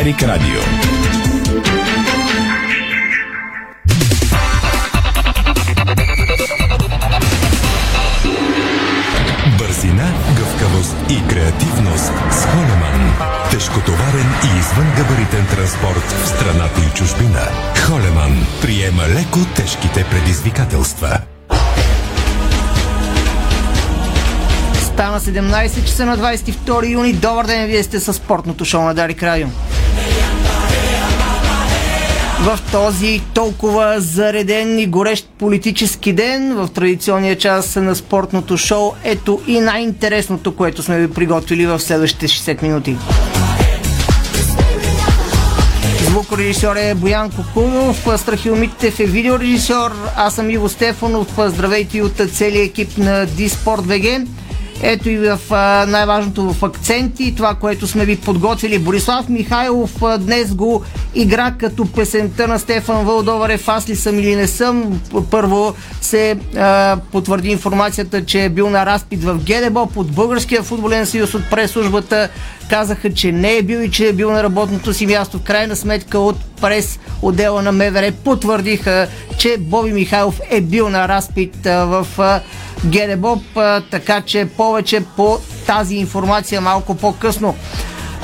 Дарик Радио. Бързина, гъвкавост и креативност с Холеман. Тежкотоварен и извънгабаритен транспорт в страната и чужбина. Холеман приема леко тежките предизвикателства. Стана 17 часа на 22 юни. Добър ден, вие сте с спортното шоу на Дарик Радио. В този толкова зареден и горещ политически ден, в традиционния час на спортното шоу, ето и най-интересното, което сме ви приготвили в следващите 60 минути. Звукорежисьор е Боян Кокунов, Страхил Митев е видеорежисьор, аз съм Иво Стефанов, здравейте от целия екип на Диспорт ВГ. Ето и в най-важното в акценти, това, което сме ви подготвили. Борислав Михайлов днес го игра като песента на Стефан Вълдоварев. Аз ли съм или не съм? Първо се а, потвърди информацията, че е бил на разпит в Гедебо под Българския футболен съюз от прес-службата. Казаха, че не е бил и че е бил на работното си място. В крайна сметка от прес отдела на МВР потвърдиха, че Боби Михайлов е бил на разпит а, в а, Гедебоп, така че повече по тази информация малко по-късно.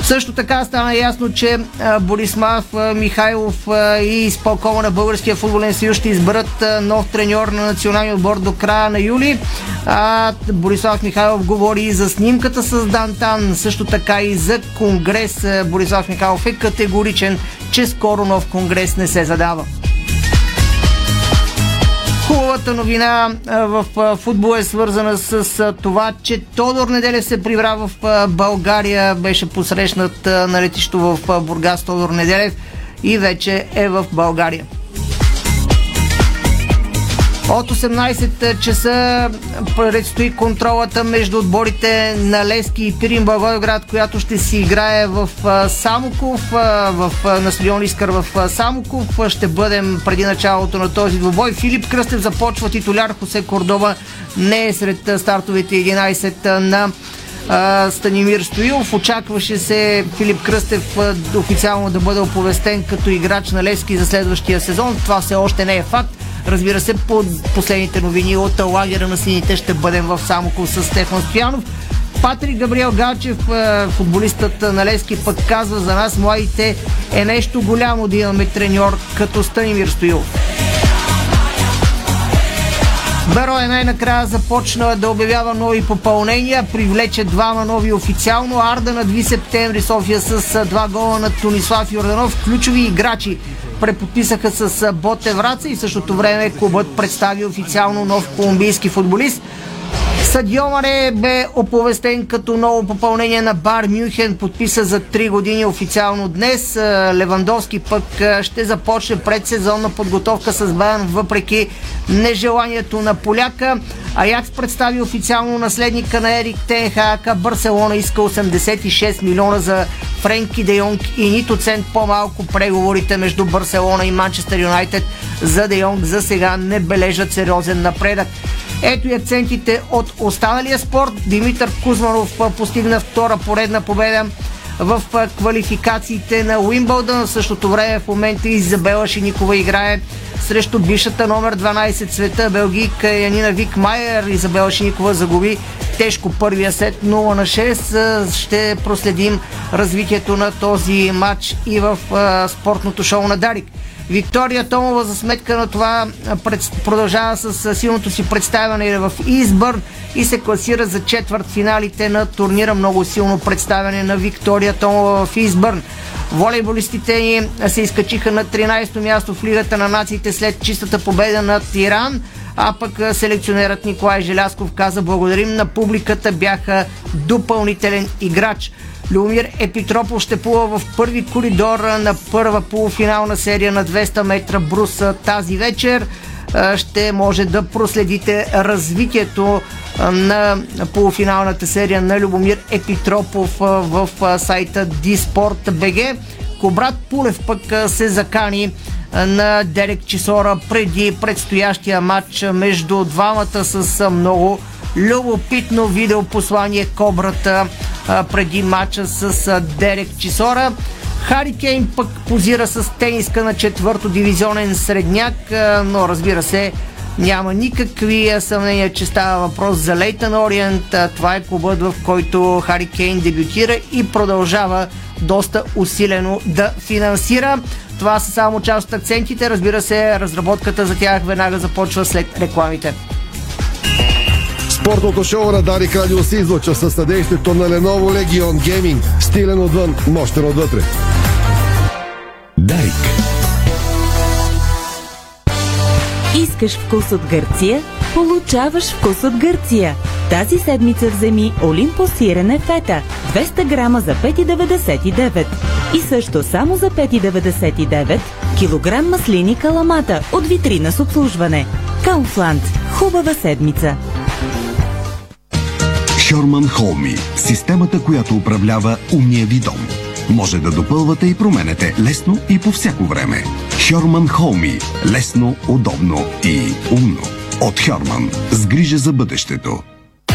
Също така стана ясно, че Борисмав Михайлов и изпълкома на Българския футболен съюз ще изберат нов треньор на националния отбор до края на юли. А, Борислав Михайлов говори и за снимката с Дантан, също така и за конгрес. Борислав Михайлов е категоричен, че скоро нов конгрес не се задава. Хубавата новина в футбол е свързана с това, че Тодор Неделя се прибра в България. Беше посрещнат на летището в Бургас Тодор Неделев и вече е в България. От 18 часа предстои контролата между отборите на Лески и Пирин Благоевград, която ще си играе в Самоков, в, на стадион Искър в Самоков. Ще бъдем преди началото на този двубой. Филип Кръстев започва титуляр, Хосе Кордоба не е сред стартовите 11 на Станимир Стоилов. Очакваше се Филип Кръстев официално да бъде оповестен като играч на Лески за следващия сезон. Това все още не е факт. Разбира се, по последните новини от лагера на сините ще бъдем в Самоков с Стефан Стоянов. Патрик Габриел Галчев, футболистът на Лески, пък казва за нас, младите, е нещо голямо да имаме треньор като Станимир Стоилов. Беро е най-накрая започна да обявява нови попълнения, привлече двама нови официално. Арда на 2 септември София с два гола на Тонислав Йорданов. Ключови играчи преподписаха с Боте Враца и същото време клубът представи официално нов колумбийски футболист. Садио бе оповестен като ново попълнение на Бар Мюнхен, подписа за 3 години официално днес. Левандовски пък ще започне предсезонна подготовка с Баян, въпреки нежеланието на поляка. Аякс представи официално наследника на Ерик Тенхака. Барселона иска 86 милиона за Френки Де Йонг и нито цент по-малко преговорите между Барселона и Манчестър Юнайтед за Де Йонг за сега не бележат сериозен напредък. Ето и акцентите от останалия спорт. Димитър Кузманов постигна втора поредна победа в квалификациите на Уимбълдън. В същото време в момента Изабела Шиникова играе срещу бившата номер 12 света белгийка Янина Викмайер. Изабела Шиникова загуби тежко първия сет 0 на 6. Ще проследим развитието на този матч и в спортното шоу на Дарик. Виктория Томова за сметка на това продължава с силното си представяне в Избърн и се класира за четвърт финалите на турнира. Много силно представяне на Виктория Томова в Избърн. Волейболистите ни се изкачиха на 13-то място в Лигата на нациите след чистата победа над Иран. А пък селекционерът Николай Желясков каза благодарим на публиката, бяха допълнителен играч. Любомир Епитропов ще плува в първи коридор на първа полуфинална серия на 200 метра бруса тази вечер. Ще може да проследите развитието на полуфиналната серия на Любомир Епитропов в сайта Disport.bg. Кобрат Пулев пък се закани на Дерек Чесора преди предстоящия матч между двамата с много любопитно видеопослание Кобрата преди матча с Дерек Чесора. Хари Кейн пък позира с тениска на четвърто дивизионен средняк, но разбира се, няма никакви съмнения, че става въпрос за Лейтън Ориент. Това е клубът, в който Хари Кейн дебютира и продължава доста усилено да финансира. Това са само част от акцентите. Разбира се, разработката за тях веднага започва след рекламите. Спортното шоу на Дарик Радио се излъчва със съдействието на Lenovo Legion Gaming. Стилен отвън, мощен отвътре. Искаш вкус от Гърция? Получаваш вкус от Гърция. Тази седмица вземи Олимпо сирене фета 200 грама за 5,99. И също само за 5,99 килограм маслини каламата от витрина с обслужване. Кауфланд. Хубава седмица. Хьорман Холми – системата, която управлява умния ви дом. Може да допълвате и променете лесно и по всяко време. Хьорман Холми – лесно, удобно и умно. От Хьорман – с грижа за бъдещето.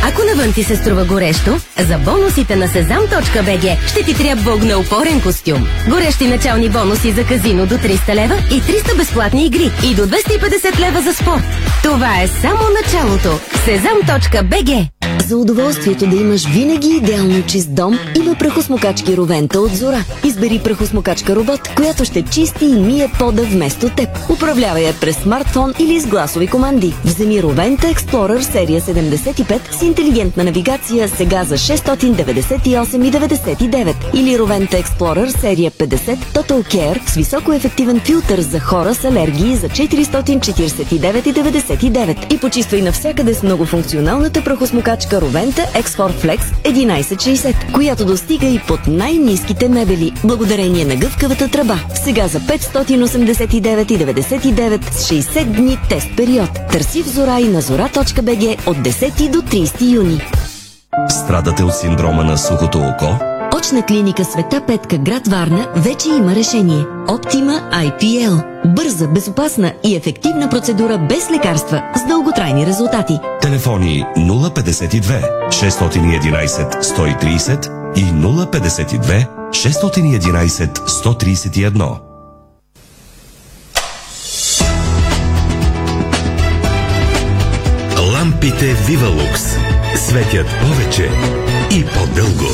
Ако навън ти се струва горещо, за бонусите на sezam.bg ще ти трябва огнеупорен костюм. Горещи начални бонуси за казино до 300 лева и 300 безплатни игри и до 250 лева за спорт. Това е само началото. sezam.bg За удоволствието да имаш винаги идеално чист дом има прахосмокачки Ровента от Зора. Избери прахосмокачка робот, която ще чисти и мие пода вместо теб. Управлявай я през смартфон или с гласови команди. Вземи Ровента Explorer серия 75 с интелигентна навигация сега за 698,99 или Ровента Explorer серия 50 Total Care с високоефективен филтър за хора с алергии за 449,99 и почиствай навсякъде с многофункционалната прахосмокачка Ровента X4 Flex 1160, която достига и под най-низките мебели, благодарение на гъвкавата тръба. Сега за 589,99 с 60 дни тест период. Търси в Зора и на zora.bg от 10 до 30 юни. Страдате от синдрома на сухото око? Очна клиника Света Петка, град Варна, вече има решение. Оптима IPL. Бърза, безопасна и ефективна процедура без лекарства с дълготрайни резултати. Телефони 052 611 130 и 052 611 131. Лампите Вивалукс светят повече и по-дълго.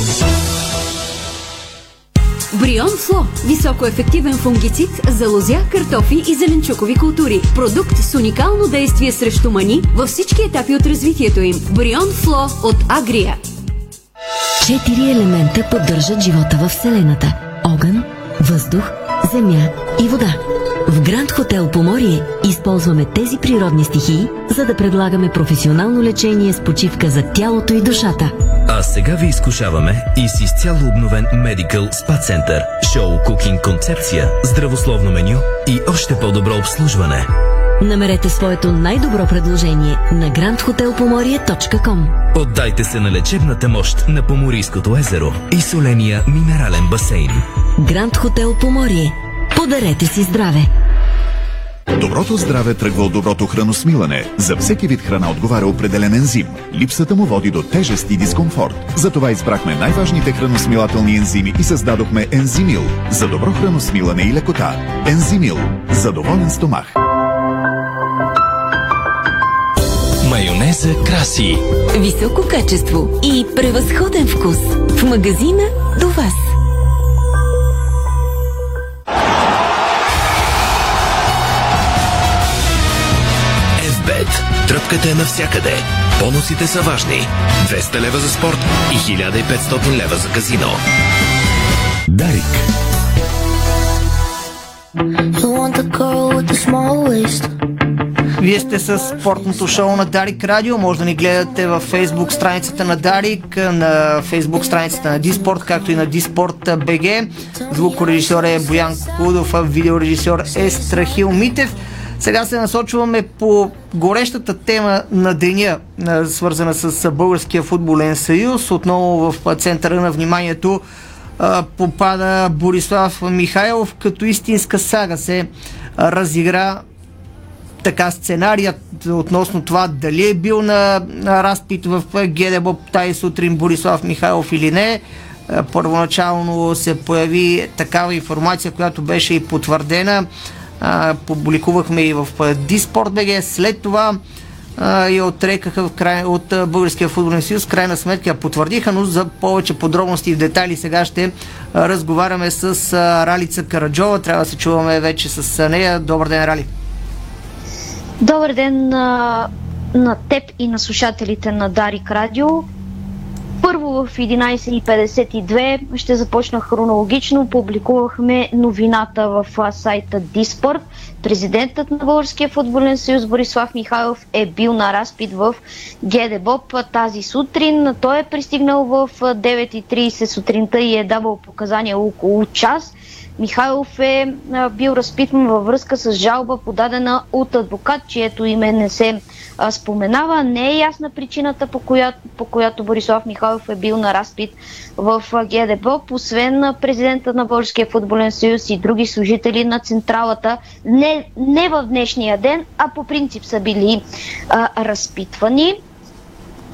Брион Фло – високоефективен фунгицид за лозя, картофи и зеленчукови култури. Продукт с уникално действие срещу мани във всички етапи от развитието им. Брион Фло от Агрия. Четири елемента поддържат живота в Вселената. Огън, въздух, земя и вода. В Гранд Хотел Поморие използваме тези природни стихии, за да предлагаме професионално лечение с почивка за тялото и душата. А сега ви изкушаваме и с изцяло обновен Medical Spa Center, шоу кукинг концепция, здравословно меню и още по-добро обслужване. Намерете своето най-добро предложение на grandhotelpomorie.com Отдайте се на лечебната мощ на Поморийското езеро и соления минерален басейн. Гранд Хотел Поморие. Подарете си здраве! Доброто здраве тръгва от доброто храносмилане. За всеки вид храна отговаря определен ензим. Липсата му води до тежест и дискомфорт. Затова избрахме най-важните храносмилателни ензими и създадохме Ензимил за добро храносмилане и лекота. Ензимил за доволен стомах. Майонеза краси. Високо качество и превъзходен вкус. В магазина до вас. Тръпката е навсякъде. Бонусите са важни. 200 лева за спорт и 1500 лева за казино. Дарик. Вие сте с спортното шоу на Дарик Радио. Може да ни гледате във фейсбук страницата на Дарик, на фейсбук страницата на Диспорт, както и на Диспорт БГ. Звукорежисьор е Боян Кудов, а видеорежисьор е Страхил Митев. Сега се насочваме по горещата тема на деня, свързана с Българския футболен съюз. Отново в центъра на вниманието попада Борислав Михайлов, като истинска сага се разигра така сценарият относно това дали е бил на, разпит в ГДБОП тази сутрин Борислав Михайлов или не. първоначално се появи такава информация, която беше и потвърдена. А, публикувахме и в Диспорт БГ. След това я отрекаха в край, от Българския футболен съюз. Крайна сметка я потвърдиха, но за повече подробности и детайли сега ще разговаряме с а, Ралица Караджова. Трябва да се чуваме вече с нея. Добър ден, Рали! Добър ден на, на теб и на слушателите на Дарик Радио. Първо в 11.52 ще започна хронологично. Публикувахме новината в сайта Диспорт. Президентът на Българския футболен съюз Борислав Михайлов е бил на разпит в ГДБОП тази сутрин. Той е пристигнал в 9.30 сутринта и е давал показания около час. Михайлов е бил разпитан във връзка с жалба, подадена от адвокат, чието име не се споменава. Не е ясна причината, по която, по която Борислав Михайлов е бил на разпит в ГДБ, освен президента на Българския футболен съюз и други служители на централата. Не, не в днешния ден, а по принцип са били а, разпитвани.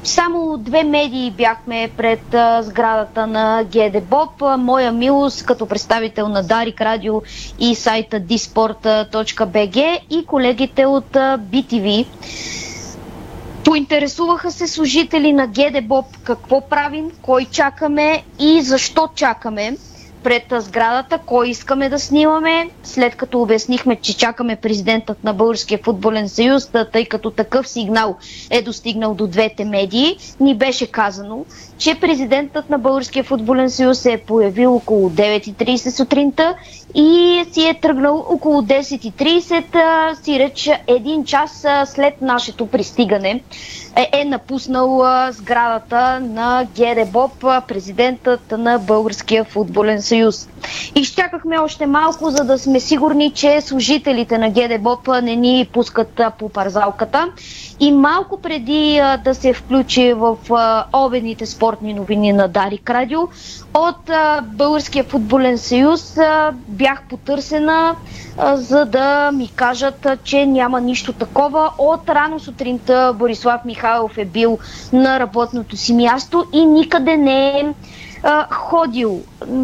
Само две медии бяхме пред а, сградата на ГДБОП. Моя милост като представител на Дарик Радио и сайта disport.bg и колегите от а, BTV. Поинтересуваха се служители на ГДБОП какво правим, кой чакаме и защо чакаме пред сградата, кой искаме да снимаме, след като обяснихме, че чакаме президентът на Българския футболен съюз, тъй като такъв сигнал е достигнал до двете медии, ни беше казано, че президентът на Българския футболен съюз се е появил около 9.30 сутринта и си е тръгнал около 10.30, си реч един час след нашето пристигане е, е напуснал сградата на ГДБОП, президентът на Българския футболен съюз. Изчакахме още малко, за да сме сигурни, че служителите на ГДБОП не ни пускат по парзалката. И малко преди да се включи в обедните спортни новини на Дарик Радио, от Българския футболен съюз бях потърсена, за да ми кажат, че няма нищо такова. От рано сутринта Борислав Михайлов е бил на работното си място и никъде не е ходил.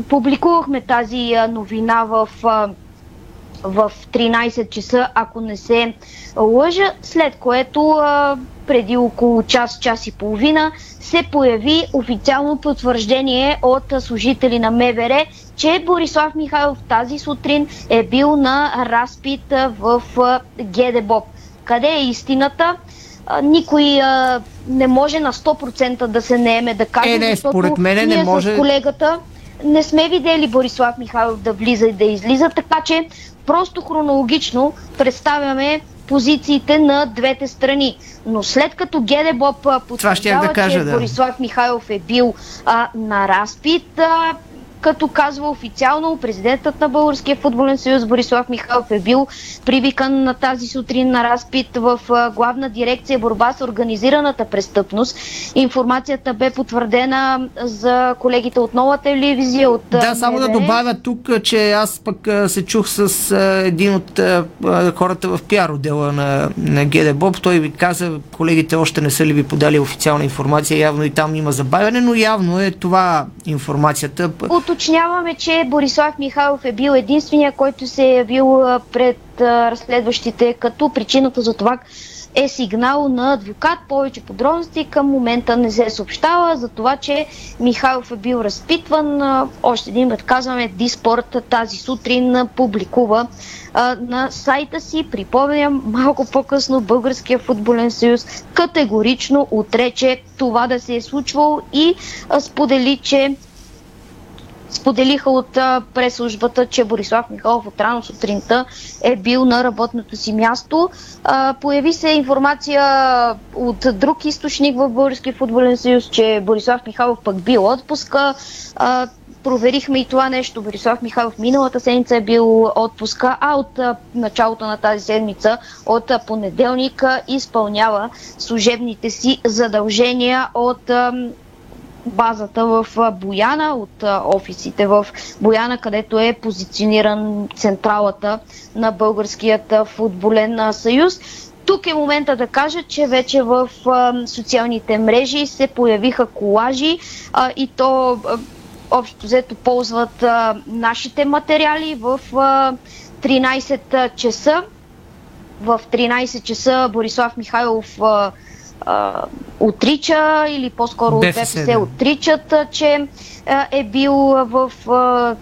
Публикувахме тази новина в. В 13 часа, ако не се лъжа, след което а, преди около час, час и половина се появи официално потвърждение от служители на МВР, че Борислав Михайлов тази сутрин е бил на разпит в ГДБОП. Къде е истината? никой а, не може на 100% да се наеме да каже, е, не, според мен не може... с колегата не сме видели Борислав Михайлов да влиза и да излиза, така че просто хронологично представяме позициите на двете страни. Но след като Гедебоп потвърждава, да кажа, че да. Борислав Михайлов е бил а, на разпит, а, като казва официално президентът на Българския футболен съюз Борислав Михайлов е бил привикан на тази сутрин на разпит в главна дирекция борба с организираната престъпност. Информацията бе потвърдена за колегите от нова телевизия. От да, само да добавя тук, че аз пък се чух с един от хората в пиар отдела на, на ГДБОП. Той ви каза, колегите още не са ли ви подали официална информация, явно и там има забавяне, но явно е това информацията. От уточняваме, че Борислав Михайлов е бил единствения, който се е явил пред разследващите като причината за това е сигнал на адвокат. Повече подробности към момента не се съобщава за това, че Михайлов е бил разпитван. Още един път казваме, Диспорт тази сутрин публикува на сайта си. Припомням, малко по-късно Българския футболен съюз категорично отрече това да се е случвало и сподели, че Споделиха от прес-службата, че Борислав Михайлов от рано сутринта е бил на работното си място. Появи се информация от друг източник в Българския футболен съюз, че Борислав Михайлов пък бил отпуска. Проверихме и това нещо. Борислав Михайлов миналата седмица е бил отпуска, а от началото на тази седмица, от а, понеделник, изпълнява служебните си задължения от базата в Бояна, от офисите в Бояна, където е позициониран централата на Българският футболен съюз. Тук е момента да кажа, че вече в а, социалните мрежи се появиха колажи а, и то а, общо взето ползват а, нашите материали в а, 13 часа. В 13 часа Борислав Михайлов а, а, отрича или по-скоро БФС, БФС да. отричат, че а, е бил в а,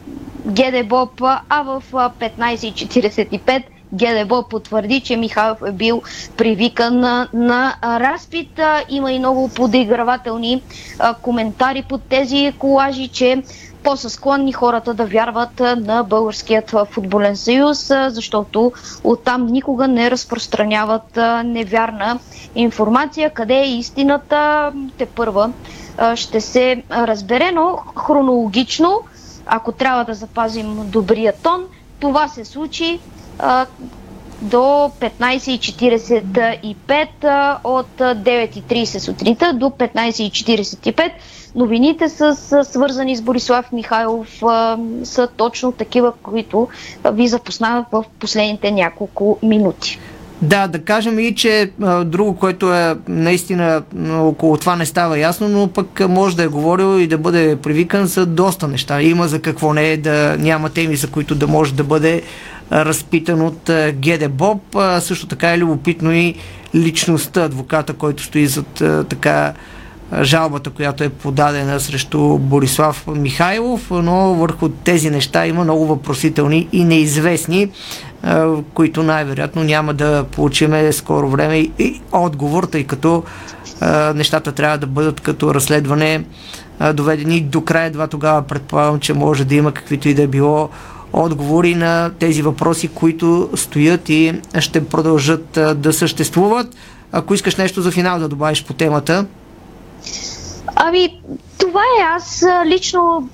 ГДБОП, а в а, 15.45 ГДБО потвърди, че Михайлов е бил привикан на, на разпит. Има и много подигравателни а, коментари под тези колажи, че по-са склонни хората да вярват на Българският футболен съюз, защото оттам никога не разпространяват невярна информация. Къде е истината, те първа ще се разбере, но хронологично, ако трябва да запазим добрия тон, това се случи до 15.45 а, от а, 9.30 сутринта до 15.45. Новините с, с, свързани с Борислав Михайлов а, са точно такива, които ви запознавах в последните няколко минути. Да, да кажем и, че а, друго, което е наистина около това не става ясно, но пък може да е говорил и да бъде привикан за доста неща. Има за какво не е да няма теми, за които да може да бъде разпитан от Геде Боб. Също така е любопитно и личността, адвоката, който стои зад така жалбата, която е подадена срещу Борислав Михайлов, но върху тези неща има много въпросителни и неизвестни, които най-вероятно няма да получиме скоро време и- отговор, тъй като нещата трябва да бъдат като разследване доведени до края. Едва тогава предполагам, че може да има каквито и да е било отговори на тези въпроси, които стоят и ще продължат да съществуват. Ако искаш нещо за финал да добавиш по темата. Ами, това е аз лично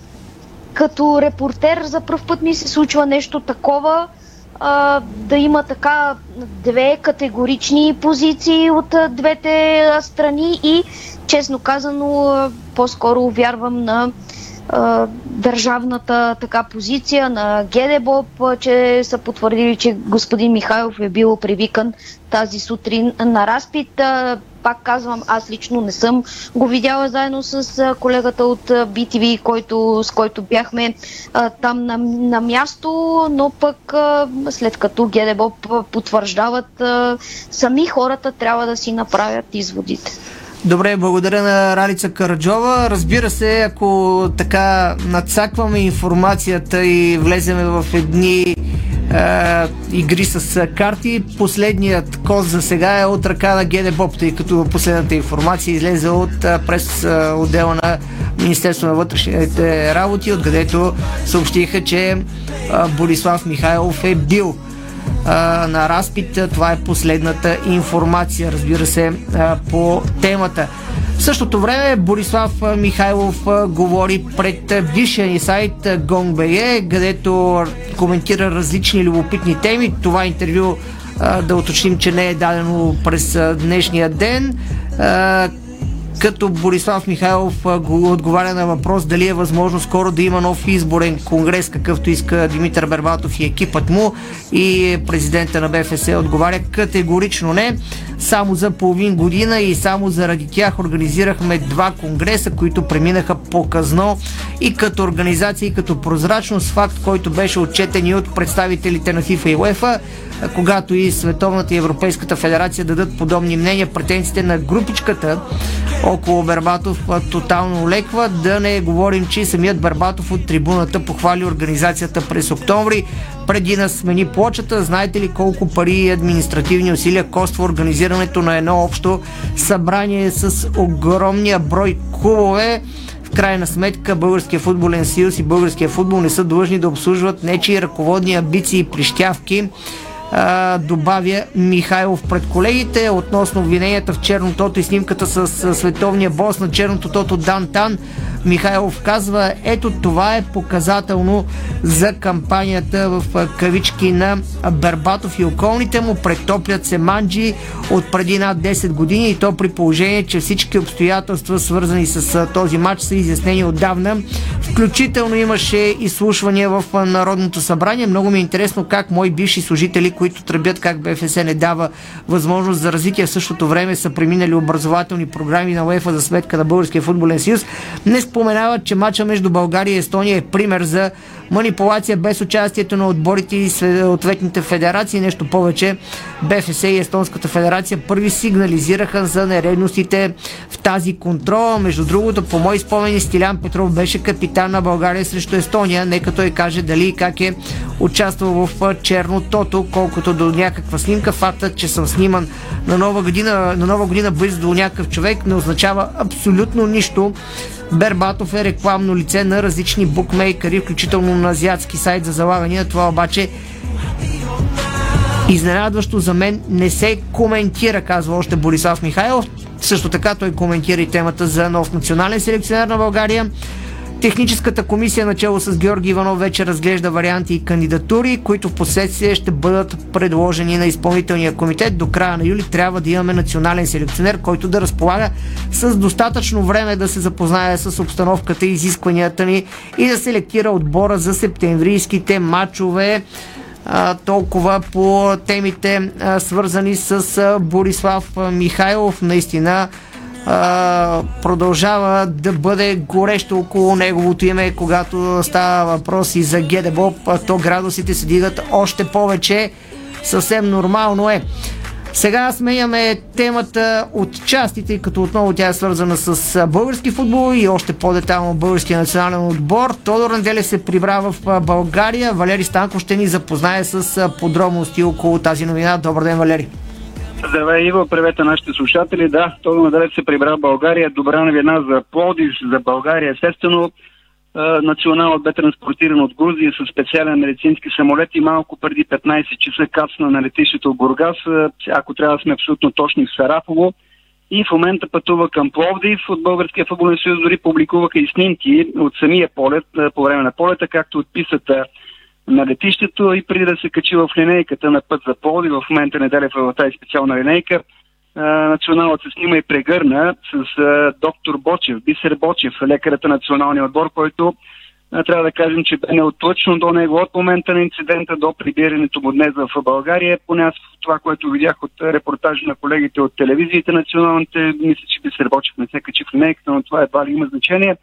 като репортер за първ път ми се случва нещо такова. А, да има така две категорични позиции от двете страни и честно казано по-скоро вярвам на държавната така позиция на ГДБОП, че са потвърдили, че господин Михайлов е бил привикан тази сутрин на разпит. Пак казвам, аз лично не съм го видяла заедно с колегата от BTV, който, с който бяхме а, там на, на място, но пък а, след като ГДБОП потвърждават, а, сами хората трябва да си направят изводите. Добре, благодаря на Ралица Караджова. Разбира се, ако така надцакваме информацията и влеземе в едни е, игри с е, карти, последният коз за сега е от ръка на Геде Боб, тъй като последната информация излезе от е, през отдела на Министерство на вътрешните работи, откъдето съобщиха, че е, Борислав Михайлов е бил на разпит. Това е последната информация, разбира се, по темата. В същото време Борислав Михайлов говори пред бившия ни сайт а, Gong.bg, където коментира различни любопитни теми. Това интервю да уточним, че не е дадено през днешния ден. Като Борислав Михайлов го отговаря на въпрос дали е възможно скоро да има нов изборен конгрес, какъвто иска Димитър Бербатов и екипът му и президента на БФС отговаря категорично не. Само за половин година и само заради тях организирахме два конгреса, които преминаха показно и като организация и като прозрачност, факт, който беше отчетен и от представителите на ФИФА и УЕФА, когато и Световната и Европейската федерация дадат подобни мнения, претенциите на групичката около Бербатов а, тотално олеква. Да не говорим, че самият Бербатов от трибуната похвали организацията през октомври преди да смени плочата. Знаете ли колко пари и административни усилия коства организирането на едно общо събрание с огромния брой клубове? В крайна сметка Българския футболен съюз и Българския футбол не са длъжни да обслужват нечии ръководни амбиции и прищявки добавя Михайлов пред колегите относно обвиненията в черното тото и снимката с, световния бос на черното тото Дан Тан. Михайлов казва, ето това е показателно за кампанията в кавички на Бербатов и околните му. Претоплят се манджи от преди над 10 години и то при положение, че всички обстоятелства свързани с този матч са изяснени отдавна. Включително имаше изслушвания в Народното събрание. Много ми е интересно как мои бивши служители, които тръбят как БФС не дава възможност за развитие. В същото време, са преминали образователни програми на УЕФА за сметка на Българския футболен съюз, не споменават, че мача между България и Естония е пример за манипулация без участието на отборите и съответните федерации. Нещо повече, БФС и Естонската федерация първи сигнализираха за нередностите в тази контрола. Между другото, по мои спомени, Стилян Петров беше капитан на България срещу Естония. Нека той каже дали и как е участвал в чернотото, колкото до някаква снимка. Фактът, че съм сниман на нова година, на нова година близо до някакъв човек не означава абсолютно нищо. Бербатов е рекламно лице на различни букмейкъри, включително на азиатски сайт за залагания. Това обаче Изненадващо за мен не се коментира, казва още Борислав Михайлов. Също така той коментира и темата за нов национален селекционер на България. Техническата комисия, начало с Георги Иванов, вече разглежда варианти и кандидатури, които в последствие ще бъдат предложени на изпълнителния комитет. До края на юли трябва да имаме национален селекционер, който да разполага с достатъчно време да се запознае с обстановката и изискванията ни и да селектира отбора за септемврийските матчове. Толкова по темите свързани с Борислав Михайлов. Наистина продължава да бъде горещо около неговото име, когато става въпрос и за Гедебоп, то градусите се дигат още повече. Съвсем нормално е. Сега сменяме темата от части, тъй като отново тя е свързана с български футбол и още по-детално българския национален отбор. Тодор Неделя се прибра в България. Валери Станков ще ни запознае с подробности около тази новина. Добър ден, Валери! Здравей, Иво, привет на нашите слушатели. Да, Тодор Неделя се прибра в България. Добра новина за Плодив, за България. Естествено, националът бе транспортиран от Грузия с специален медицински самолет и малко преди 15 часа кацна на летището в Бургас, ако трябва да сме абсолютно точни в Сарафово. И в момента пътува към Пловдив. От Българския футболен съюз дори публикуваха и снимки от самия полет, по време на полета, както от писата на летището и преди да се качи в линейката на път за Пловдив. В момента неделя в тази специална линейка националът се снима и прегърна с а, доктор Бочев, Бисер Бочев, лекарът на националния отбор, който а, трябва да кажем, че бе неотлъчно до него от момента на инцидента до прибирането му днес в България. Поне аз това, което видях от репортажа на колегите от телевизиите националните, мисля, че Бисер Бочев не се качи в линейката, но това едва ли има значение.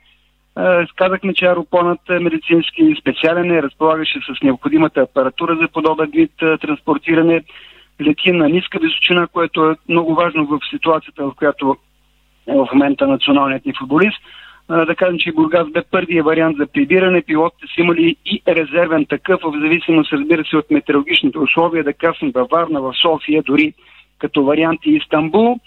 Сказахме, че аеропланът е медицински специален е, разполагаше с необходимата апаратура за подобен вид транспортиране лети на ниска височина, което е много важно в ситуацията, в която е в момента националният ни футболист. Да кажем, че Бургас бе първият вариант за прибиране. Пилотите са имали и резервен такъв, в зависимост, разбира се, от метеорологичните условия, да каснат във Варна, в София, дори като варианти Истанбул.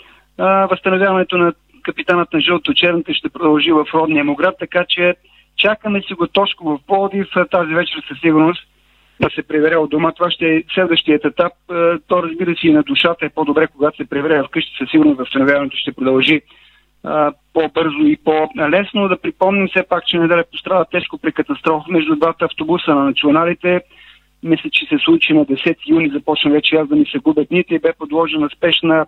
Възстановяването на капитанът на жълто-черните ще продължи в родния му град, така че чакаме си го точко в Плодив тази вечер със сигурност да се преверя от дома. Това ще е следващият етап. Е, то, разбира се, и на душата е по-добре, когато се преверя вкъщи. Със сигурност възстановяването ще продължи по-бързо и по-лесно. Да припомним все пак, че неделя пострада тежко при катастрофа между двата автобуса на националите. Мисля, че се случи на 10 юни, започна вече аз да ми се губят дните и бе подложена спешна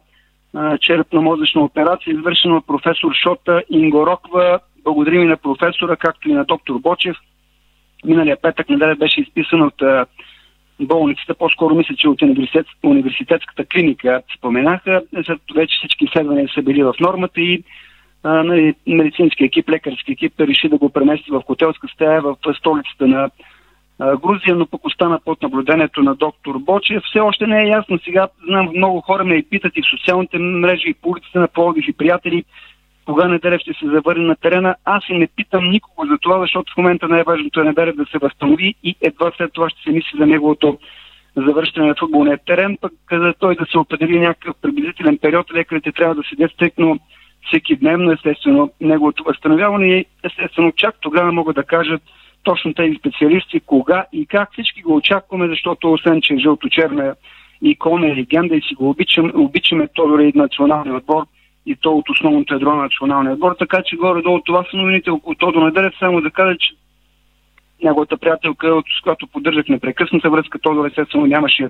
черепно-мозъчна операция, извършена от професор Шота Ингороква. Благодарим и на професора, както и на доктор Бочев миналия петък неделя беше изписан от болницата, по-скоро мисля, че от университет, университетската клиника споменаха. След вече всички изследвания са били в нормата и а, нали, медицински екип, лекарски екип реши да го премести в хотелска стая в столицата на Грузия, но пък остана под наблюдението на доктор Бочев. Все още не е ясно. Сега знам, много хора ме и питат и в социалните мрежи, и по улиците на Пловдив, и приятели кога Неделев ще се завърне на терена. Аз и не питам никого за това, защото в момента най-важното е Неделев да се възстанови и едва след това ще се мисли за неговото завършване на футболния терен, пък за той да се определи някакъв приблизителен период, лекарите трябва да седят стъкно всеки дневно, естествено, неговото възстановяване и естествено чак тогава могат да кажат точно тези специалисти кога и как всички го очакваме, защото освен, че е жълто-черна икона и легенда и си го обичам, обичаме Тодор и националния отбор, и то от основното ядро на националния отбор. Така че горе-долу това са новините около Тодо Неделев. Само да кажа, че неговата приятелка, с която поддържах непрекъсната връзка, Тодор естествено нямаше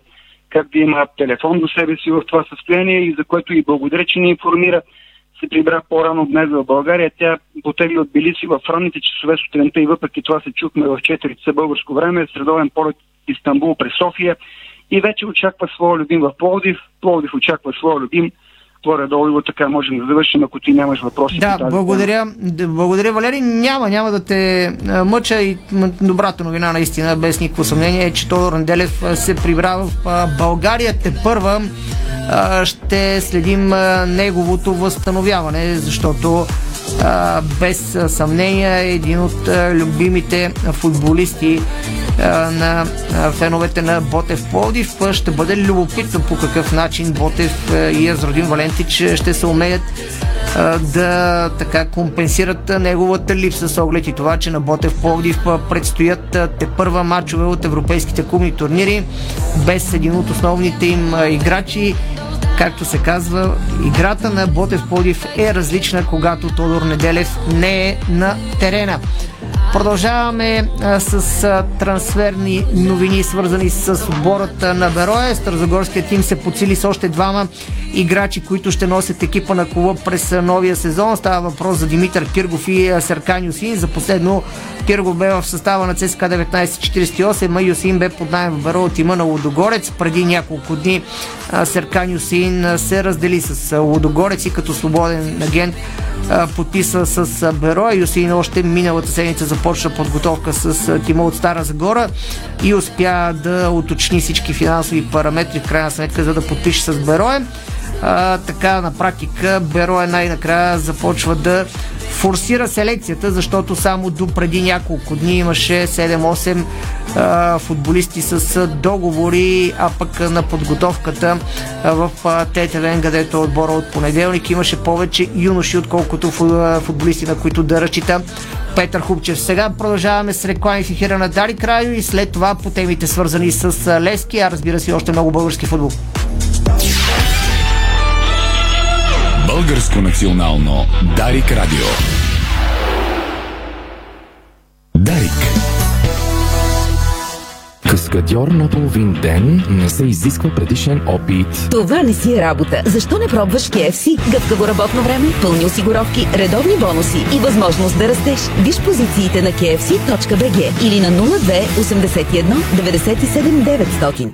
как да има телефон до себе си в това състояние и за което и благодаря, че ни информира. Се прибра по-рано днес в България. Тя потегли от Билиси в ранните часове сутринта и въпреки това се чухме в 4 часа българско време, средовен полет Истанбул през София и вече очаква своя любим в Пловдив. Пловдив очаква своя любим горе-долу така можем да завършим, ако ти нямаш въпроси. Да, благодаря. Тема. Благодаря, Валери. Няма, няма да те мъча и добрата новина наистина, без никакво съмнение, е, че Тодор Неделев се прибра в България. Те първа ще следим неговото възстановяване, защото без съмнение един от любимите футболисти на феновете на Ботев Плодив. Ще бъде любопитно по какъв начин Ботев и Азродин Валентич ще се умеят да така компенсират неговата липса с оглед и това, че на Ботев Пловдив предстоят те първа матчове от европейските клубни турнири без един от основните им играчи Както се казва, играта на Ботев Плодив е различна, когато Тодор Неделев не е на терена. Продължаваме а, с а, трансферни новини, свързани с отбората на Бероя. Старозагорският тим се подсили с още двама играчи, които ще носят екипа на клуба през новия сезон. Става въпрос за Димитър Киргов и Серкан Юсин. За последно Киргов бе в състава на ЦСКА 1948, а Юсин бе под найем в Беро от има на Лудогорец. Преди няколко дни Серкан Юсин се раздели с Лудогорец и като свободен агент подписа с Беро. Юсин още миналата седмица започна подготовка с тима от Стара Загора и успя да уточни всички финансови параметри в крайна сметка, за да подпише с Берое. А, така на практика Берое най-накрая започва да форсира селекцията, защото само до преди няколко дни имаше 7-8 футболисти с договори, а пък на подготовката в ТТВН, където отбора от понеделник имаше повече юноши, отколкото футболисти, на които да разчита Петър Хубчев. Сега продължаваме с реклами в ефира на Дари Крайо и след това по темите свързани с Лески, а разбира се още много български футбол. Българско национално Дарик Радио. Дарик. Каскадьор на половин ден не се изисква предишен опит. Това не си е работа. Защо не пробваш KFC? Гъвкаво работно време, пълни осигуровки, редовни бонуси и възможност да растеш. Виж позициите на kfc.bg или на 02 81 97 900.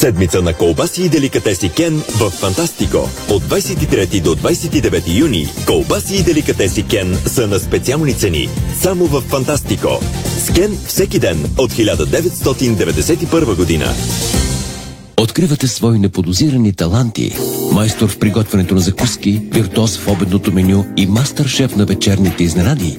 Седмица на колбаси и деликатеси Кен в Фантастико. От 23 до 29 юни колбаси и деликатеси Кен са на специални цени. Само в Фантастико. С Кен всеки ден от 1991 година. Откривате свои неподозирани таланти. Майстор в приготвянето на закуски, виртуоз в обедното меню и мастър-шеф на вечерните изненади.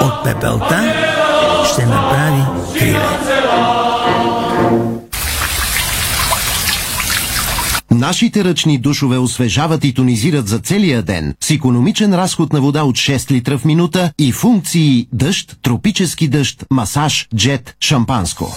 От пепелта ще направи криле. Нашите ръчни душове освежават и тонизират за целия ден с економичен разход на вода от 6 литра в минута и функции дъжд, тропически дъжд, масаж, джет, шампанско.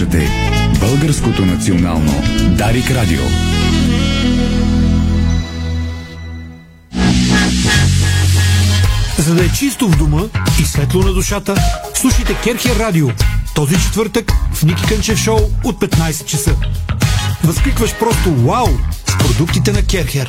Слушате Българското национално Дарик Радио. За да е чисто в дома и светло на душата, слушайте Керхер Радио. Този четвъртък в Ники Кънчев шоу от 15 часа. Възкликваш просто вау с продуктите на Керхер.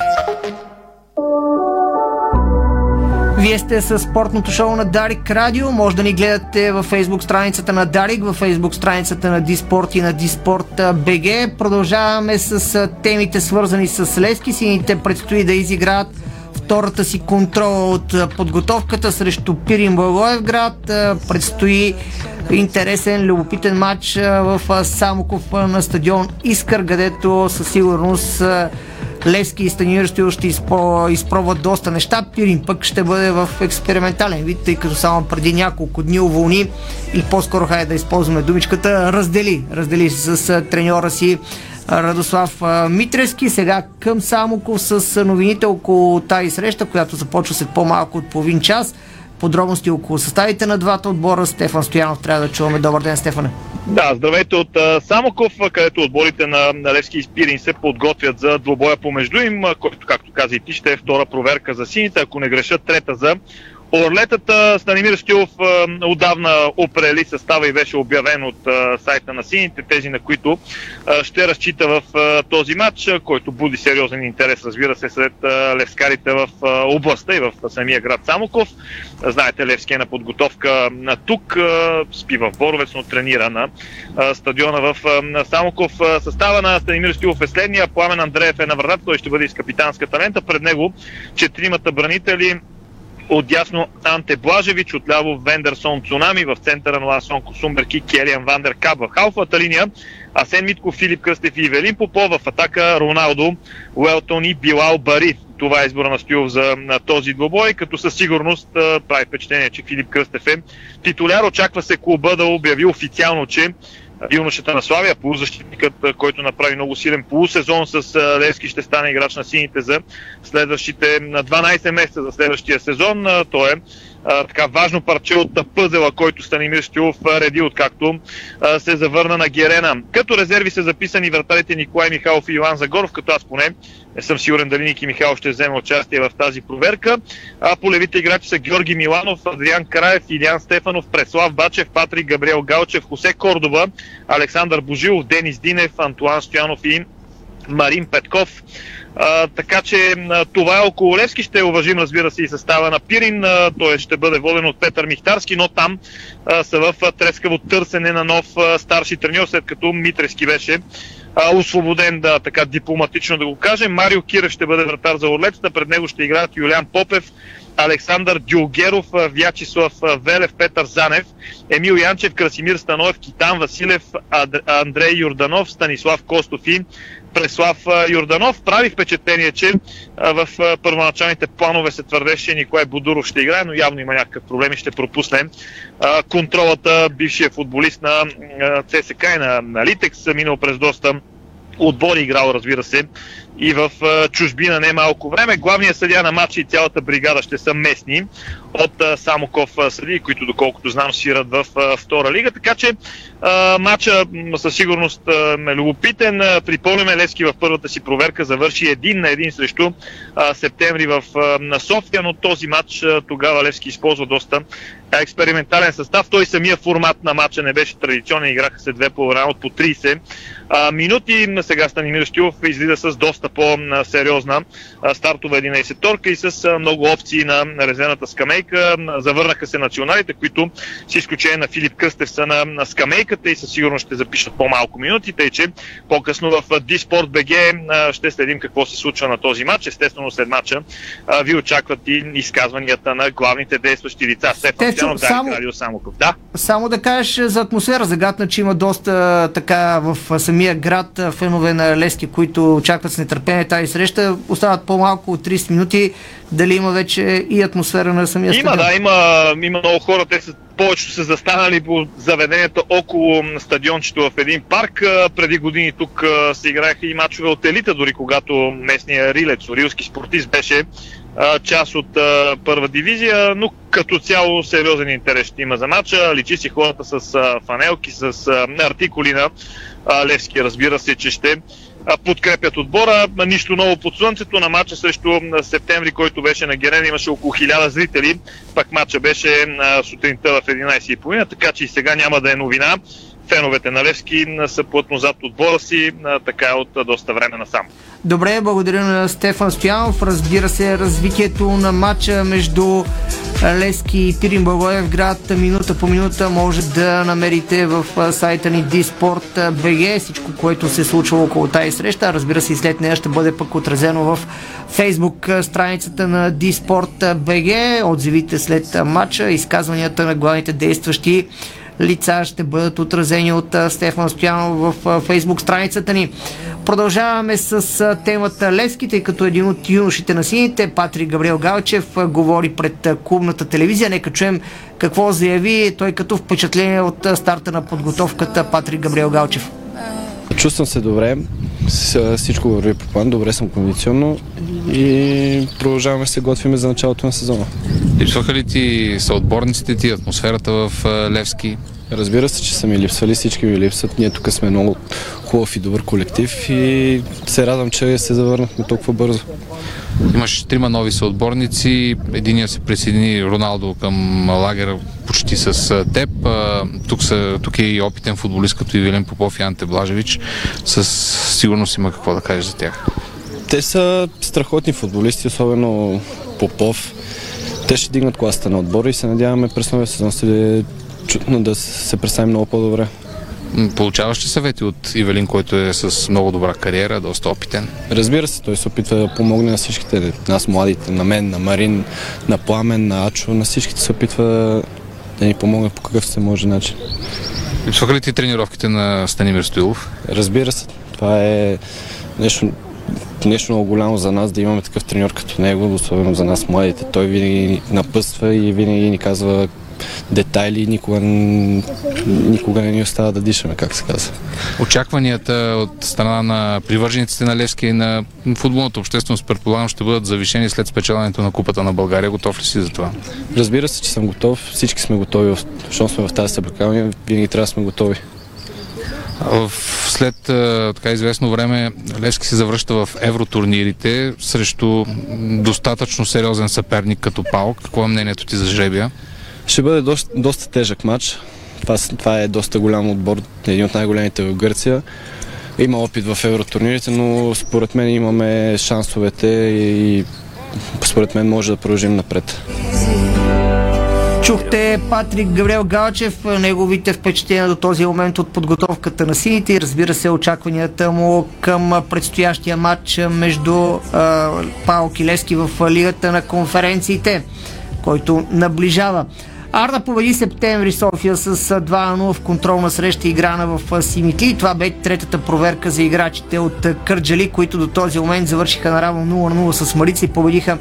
Вие сте с спортното шоу на Дарик Радио. Може да ни гледате във фейсбук страницата на Дарик, във фейсбук страницата на Диспорт и на Диспорт БГ. Продължаваме с темите свързани с Лески. Сините предстои да изиграят втората си контрола от подготовката срещу Пирин Благоевград. Предстои интересен, любопитен матч в Самоков на стадион Искър, където със сигурност Левски и Станимир Стоил ще изпро, изпробват доста неща. Пирин пък ще бъде в експериментален вид, тъй като само преди няколко дни уволни и по-скоро хайде да използваме думичката раздели. Раздели се с треньора си Радослав Митрески. Сега към Самоков с новините около тази среща, която започва след по-малко от половин час. Подробности около съставите на двата отбора. Стефан Стоянов трябва да чуваме. Добър ден, Стефане. Да, здравейте от Самоков, където отборите на, Левски и Спирин се подготвят за двобоя помежду им, който, както каза и ти, ще е втора проверка за сините, ако не грешат трета за Орлетата Станимир Стилов отдавна опрели състава и беше обявен от сайта на сините, тези на които ще разчита в този матч, който буди сериозен интерес, разбира се, сред левскарите в областта и в самия град Самоков. Знаете, Левски е на подготовка на тук, спи в Боровец, но тренира на стадиона в Самоков. Състава на Станимир Стилов е следния. Пламен Андреев е на вратата, той ще бъде из капитанската лента. Пред него четиримата бранители Отдясно Анте Блажевич, отляво Вендерсон Цунами, в центъра на Ласон Косумберки, Келиан Вандер Каб в халфата линия, Асен Митков, Филип Кръстев и Велин Попов в атака Роналдо, Уелтон и Билал Бари. Това е избора на Стоилов за на този двобой, като със сигурност прави впечатление, че Филип Кръстев е титуляр. Очаква се клуба да обяви официално, че юношата на Славия, полузащитникът, който направи много силен полусезон с Левски, ще стане играч на сините за следващите 12 месеца за следващия сезон. Той е а, така важно парче от пъзела, който Станимир Стюлов реди, откакто а, се завърна на Герена. Като резерви са записани вратарите Николай Михайлов и Иван Загоров, като аз поне не съм сигурен дали Ники Михайлов ще вземе участие в тази проверка. А полевите играчи са Георги Миланов, Адриан Краев, Илян Стефанов, Преслав Бачев, Патрик Габриел Галчев, Хосе Кордоба, Александър Божилов, Денис Динев, Антуан Стоянов и Марин Петков. А, така че а, това е около Левски. Ще уважим, разбира се, и състава на Пирин. А, той ще бъде воден от Петър Михтарски, но там а, са в а, трескаво търсене на нов а, старши треньор, след като Митрески беше а, освободен, да, така дипломатично да го кажем. Марио Кирев ще бъде вратар за Орлецата. Пред него ще играят Юлиан Попев, Александър Дюлгеров, Вячеслав Велев, Петър Занев, Емил Янчев, Красимир Станоев, Китан Василев, Андрей Юрданов, Станислав Костов и Преслав Юрданов. Прави впечатление, че в първоначалните планове се твърдеше, Николай Будуров ще играе, но явно има някакъв проблем и ще пропусне контролата бившия футболист на ЦСК и на Литекс, минал през доста отбори играл, разбира се, и в чужбина не малко време. Главният съдия на матча и цялата бригада ще са местни от Самоков съди, които доколкото знам свират в втора лига. Така че матча със сигурност е любопитен. Припомняме Левски в първата си проверка завърши един на един срещу септември в на София, но този матч тогава Левски използва доста експериментален състав. Той самия формат на матча не беше традиционен. Играха се две по от по 30 минути. Сега Станимир Стюлов излиза с доста по-сериозна стартова 11-торка и с много опции на резервната скамейка. Завърнаха се националите, които с изключение на Филип Кръстев са на, на скамейката и със сигурност ще запишат по-малко минути, тъй че по-късно в Диспорт БГ ще следим какво се случва на този матч. Естествено след матча ви очакват и изказванията на главните действащи лица. Стефан Стоянов, само, Радио Самоков. Да? Само да кажеш за атмосфера. Загадна, че има доста така в самия град фенове на Лески, които очакват с нетърпение тази среща. Остават по-малко от 30 минути. Дали има вече и атмосфера на самия стадион? Има, да, има, има много хора. Те са повечето са застанали по заведението около стадиончето в един парк. Преди години тук се играеха и мачове от елита, дори когато местния рилец, рилски спортист беше част от а, първа дивизия, но като цяло сериозен интерес ще има за матча. Личи си хората с а, фанелки, с а, артикули на Левски, разбира се, че ще подкрепят отбора. Нищо ново под слънцето на матча срещу септември, който беше на Герен, имаше около 1000 зрители. Пак матча беше сутринта в 11.30, така че и сега няма да е новина феновете на Левски са плътно зад отбора си, така от доста време насам. Добре, благодаря на Стефан Стоянов. Разбира се, развитието на матча между Лески и Пирин Благоев град минута по минута може да намерите в сайта ни Диспорт BG. Всичко, което се случва около тази среща. Разбира се, и след нея ще бъде пък отразено в фейсбук страницата на Диспорт BG. Отзивите след матча, изказванията на главните действащи лица ще бъдат отразени от Стефан Стоянов в фейсбук страницата ни. Продължаваме с темата Левски, тъй като един от юношите на сините, Патрик Габриел Галчев, говори пред клубната телевизия. Нека чуем какво заяви той като впечатление от старта на подготовката Патрик Габриел Галчев. Чувствам се добре, всичко върви по план, добре съм кондиционно и продължаваме се готвиме за началото на сезона. Липсваха ли ти съотборниците ти, атмосферата в Левски? Разбира се, че са ми липсвали, всички ми липсват. Ние тук сме много хубав и добър колектив и се радвам, че се завърнахме толкова бързо. Имаш трима нови съотборници. Единия се присъедини Роналдо към лагера почти с теб. Тук, са, тук е и опитен футболист като Ивелин Попов и Анте Блажевич. Със сигурност има какво да кажеш за тях. Те са страхотни футболисти, особено Попов. Те ще дигнат класата на отбора и се надяваме през новия сезон се да се представим много по-добре. Получаваш ли съвети от Ивелин, който е с много добра кариера, доста опитен? Разбира се, той се опитва да помогне на всичките, нас младите, на мен, на Марин, на Пламен, на Ачо, на всичките се опитва да ни помогне по какъв се може начин. Липсваха ли ти тренировките на Станимир Стоилов? Разбира се, това е нещо, нещо много голямо за нас да имаме такъв треньор като него, особено за нас младите. Той винаги напъства и винаги ни казва детайли никога, никога не ни остава да дишаме, как се казва. Очакванията от страна на привържениците на Левски и на футболната общественост, предполагам, ще бъдат завишени след спечелването на Купата на България. Готов ли си за това? Разбира се, че съм готов. Всички сме готови, защото сме в тази съблекалния. Винаги трябва да сме готови. След така известно време Левски се завръща в евротурнирите срещу достатъчно сериозен съперник като Пал. Какво е мнението ти за жребия? Ще бъде доста, доста тежък матч. Това, това е доста голям отбор, един от най-големите в Гърция. Има опит в евротурнирите, но според мен имаме шансовете и според мен може да продължим напред. Чухте Патрик Габриел Галчев, неговите впечатления до този момент от подготовката на сините и разбира се очакванията му към предстоящия матч между а, Пао Килески в Лигата на конференциите, който наближава. Арда победи септември София с 2-0 в контролна среща играна в Симитли. Това бе третата проверка за играчите от Кърджали, които до този момент завършиха наравно 0-0 с Марица и победиха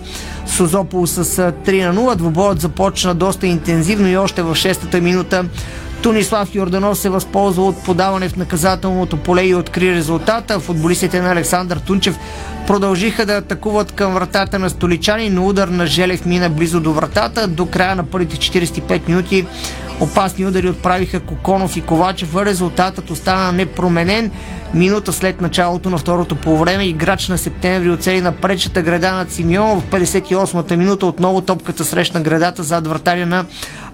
Созопол с 3-0. Двобоят започна доста интензивно и още в 6-та минута Тунислав Йорданов се възползва от подаване в наказателното поле и откри резултата. Футболистите на Александър Тунчев продължиха да атакуват към вратата на столичани, но удар на Желев мина близо до вратата. До края на първите 45 минути опасни удари отправиха Коконов и Ковачев. Резултатът остана непроменен. Минута след началото на второто полувреме играч на септември оцели на пречата града на Симеон. В 58-та минута отново топката срещна градата зад вратаря на